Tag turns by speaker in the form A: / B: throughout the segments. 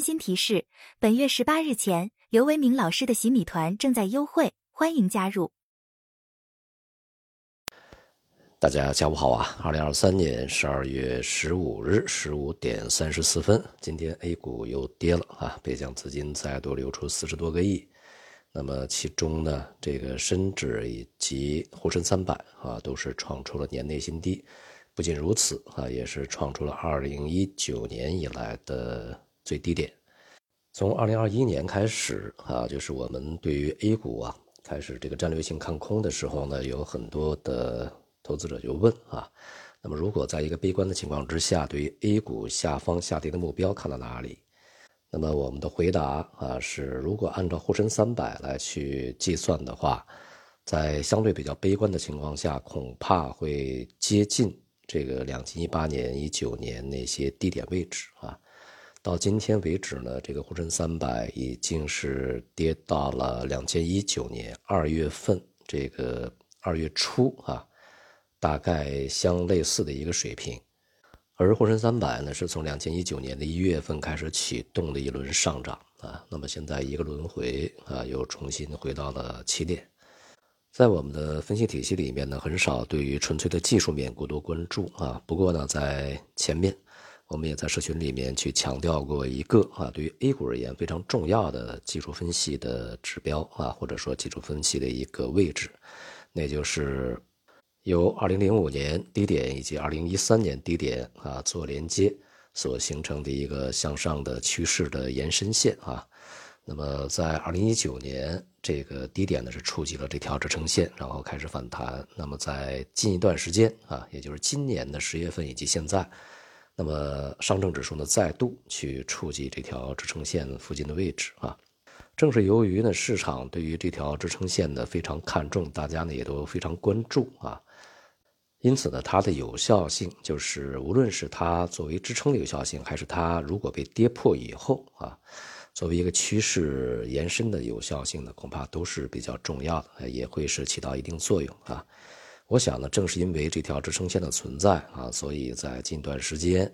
A: 温馨提示：本月十八日前，刘维明老师的洗米团正在优惠，欢迎加入。
B: 大家下午好啊！二零二三年十二月十五日十五点三十四分，今天 A 股又跌了啊！北向资金再度流出四十多个亿，那么其中呢，这个深指以及沪深三百啊，都是创出了年内新低。不仅如此啊，也是创出了二零一九年以来的最低点。从二零二一年开始啊，就是我们对于 A 股啊开始这个战略性看空的时候呢，有很多的。投资者就问啊，那么如果在一个悲观的情况之下，对于 A 股下方下跌的目标看到哪里？那么我们的回答啊是，如果按照沪深三百来去计算的话，在相对比较悲观的情况下，恐怕会接近这个两千一八年、一九年那些低点位置啊。到今天为止呢，这个沪深三百已经是跌到了两千一九年二月份这个二月初啊。大概相类似的一个水平，而沪深三百呢，是从两千一九年的一月份开始启动的一轮上涨啊，那么现在一个轮回啊，又重新回到了起点。在我们的分析体系里面呢，很少对于纯粹的技术面过多关注啊。不过呢，在前面我们也在社群里面去强调过一个啊，对于 A 股而言非常重要的技术分析的指标啊，或者说技术分析的一个位置，那就是。由二零零五年低点以及二零一三年低点啊做连接所形成的一个向上的趋势的延伸线啊，那么在二零一九年这个低点呢是触及了这条支撑线，然后开始反弹。那么在近一段时间啊，也就是今年的十月份以及现在，那么上证指数呢再度去触及这条支撑线附近的位置啊。正是由于呢市场对于这条支撑线呢非常看重，大家呢也都非常关注啊。因此呢，它的有效性就是，无论是它作为支撑的有效性，还是它如果被跌破以后啊，作为一个趋势延伸的有效性呢，恐怕都是比较重要的，也会是起到一定作用啊。我想呢，正是因为这条支撑线的存在啊，所以在近段时间，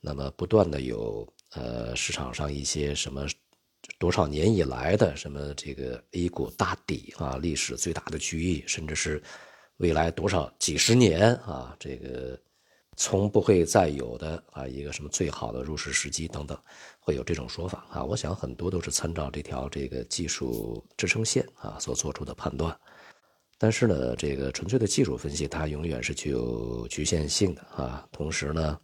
B: 那么不断的有呃市场上一些什么多少年以来的什么这个 A 股大底啊，历史最大的区域，甚至是。未来多少几十年啊，这个从不会再有的啊，一个什么最好的入市时机等等，会有这种说法啊。我想很多都是参照这条这个技术支撑线啊所做出的判断。但是呢，这个纯粹的技术分析它永远是具有局限性的啊。同时呢，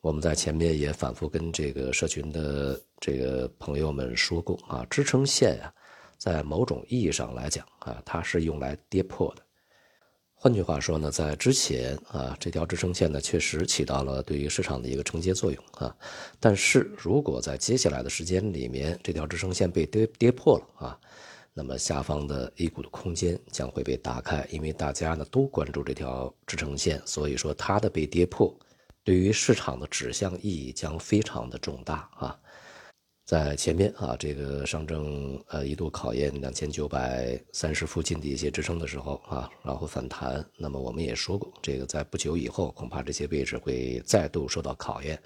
B: 我们在前面也反复跟这个社群的这个朋友们说过啊，支撑线呀，在某种意义上来讲啊，它是用来跌破的。换句话说呢，在之前啊，这条支撑线呢确实起到了对于市场的一个承接作用啊。但是如果在接下来的时间里面，这条支撑线被跌跌破了啊，那么下方的 A 股的空间将会被打开，因为大家呢都关注这条支撑线，所以说它的被跌破，对于市场的指向意义将非常的重大啊。在前面啊，这个上证呃一度考验两千九百三十附近的一些支撑的时候啊，然后反弹。那么我们也说过，这个在不久以后，恐怕这些位置会再度受到考验。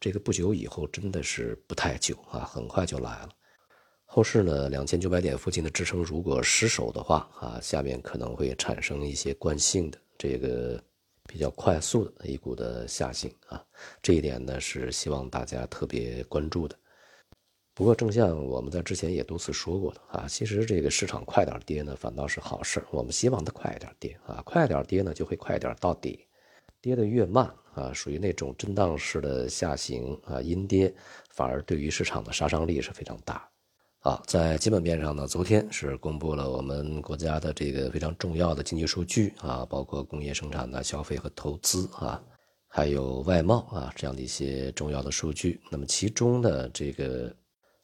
B: 这个不久以后真的是不太久啊，很快就来了。后市呢，两千九百点附近的支撑如果失守的话啊，下面可能会产生一些惯性的这个比较快速的 A 股的下行啊。这一点呢，是希望大家特别关注的。不过，正像我们在之前也多次说过的啊，其实这个市场快点跌呢，反倒是好事我们希望它快一点跌啊，快点跌呢，就会快点到底。跌得越慢啊，属于那种震荡式的下行啊，阴跌，反而对于市场的杀伤力是非常大。啊，在基本面上呢，昨天是公布了我们国家的这个非常重要的经济数据啊，包括工业生产的消费和投资啊，还有外贸啊这样的一些重要的数据。那么其中的这个。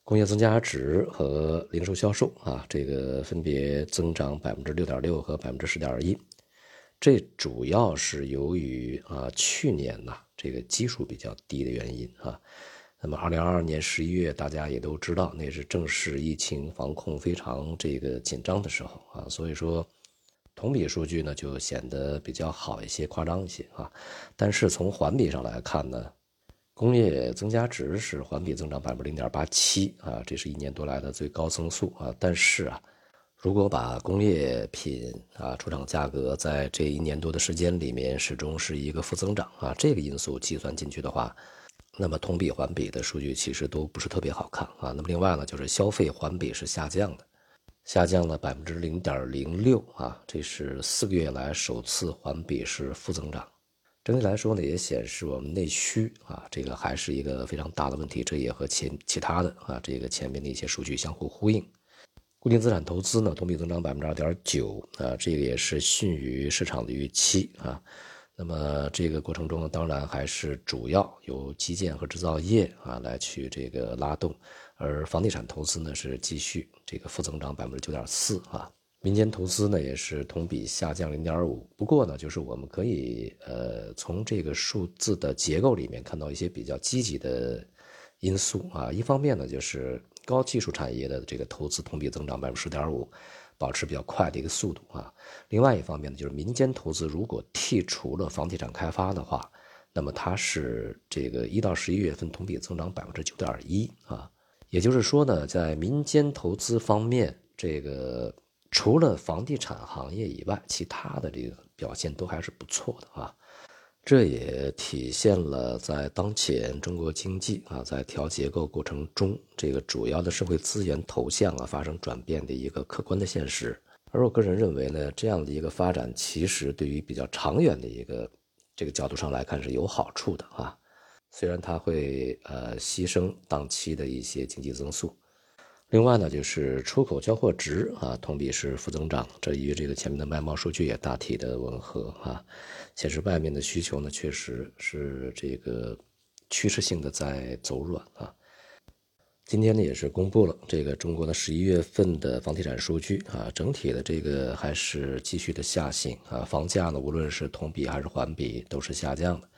B: 工业增加值和零售销售啊，这个分别增长百分之六点六和百分之十点一，这主要是由于啊去年呐这个基数比较低的原因啊。那么二零二二年十一月，大家也都知道，那是正是疫情防控非常这个紧张的时候啊，所以说同比数据呢就显得比较好一些、夸张一些啊。但是从环比上来看呢。工业增加值是环比增长百分之零点八七啊，这是一年多来的最高增速啊。但是啊，如果把工业品啊出厂价格在这一年多的时间里面始终是一个负增长啊，这个因素计算进去的话，那么同比环比的数据其实都不是特别好看啊。那么另外呢，就是消费环比是下降的，下降了百分之零点零六啊，这是四个月来首次环比是负增长。整体来说呢，也显示我们内需啊，这个还是一个非常大的问题，这也和前其他的啊这个前面的一些数据相互呼应。固定资产投资呢，同比增长百分之二点九啊，这个也是逊于市场的预期啊。那么这个过程中，当然还是主要由基建和制造业啊来去这个拉动，而房地产投资呢是继续这个负增长百分之九点四啊。民间投资呢也是同比下降零点五。不过呢，就是我们可以呃从这个数字的结构里面看到一些比较积极的因素啊。一方面呢，就是。高技术产业的这个投资同比增长百分之十点五，保持比较快的一个速度啊。另外一方面呢，就是民间投资如果剔除了房地产开发的话，那么它是这个一到十一月份同比增长百分之九点一啊。也就是说呢，在民间投资方面，这个除了房地产行业以外，其他的这个表现都还是不错的啊。这也体现了在当前中国经济啊在调结构过程中，这个主要的社会资源投向啊发生转变的一个客观的现实。而我个人认为呢，这样的一个发展其实对于比较长远的一个这个角度上来看是有好处的啊，虽然它会呃牺牲当期的一些经济增速。另外呢，就是出口交货值啊，同比是负增长，这与这个前面的外贸数据也大体的吻合啊，显示外面的需求呢确实是这个趋势性的在走软啊。今天呢也是公布了这个中国的十一月份的房地产数据啊，整体的这个还是继续的下行啊，房价呢无论是同比还是环比都是下降的。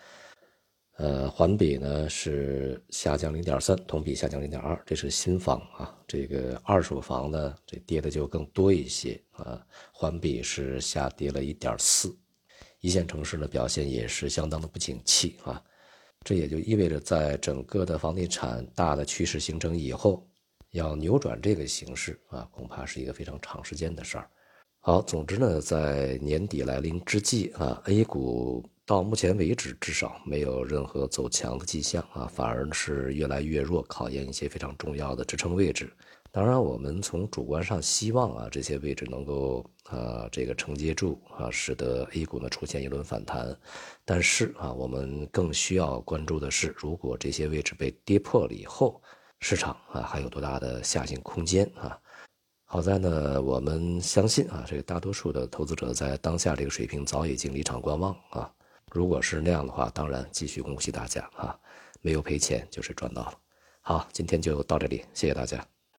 B: 呃，环比呢是下降零点三，同比下降零点二，这是新房啊。这个二手房呢，这跌的就更多一些啊。环比是下跌了一点四，一线城市呢表现也是相当的不景气啊。这也就意味着，在整个的房地产大的趋势形成以后，要扭转这个形势啊，恐怕是一个非常长时间的事儿。好，总之呢，在年底来临之际啊，A 股。到目前为止，至少没有任何走强的迹象啊，反而是越来越弱，考验一些非常重要的支撑位置。当然，我们从主观上希望啊，这些位置能够啊，这个承接住啊，使得 A 股呢出现一轮反弹。但是啊，我们更需要关注的是，如果这些位置被跌破了以后，市场啊还有多大的下行空间啊？好在呢，我们相信啊，这个大多数的投资者在当下这个水平早已经离场观望啊。如果是那样的话，当然继续恭喜大家啊，没有赔钱就是赚到了。好，今天就到这里，谢谢大家。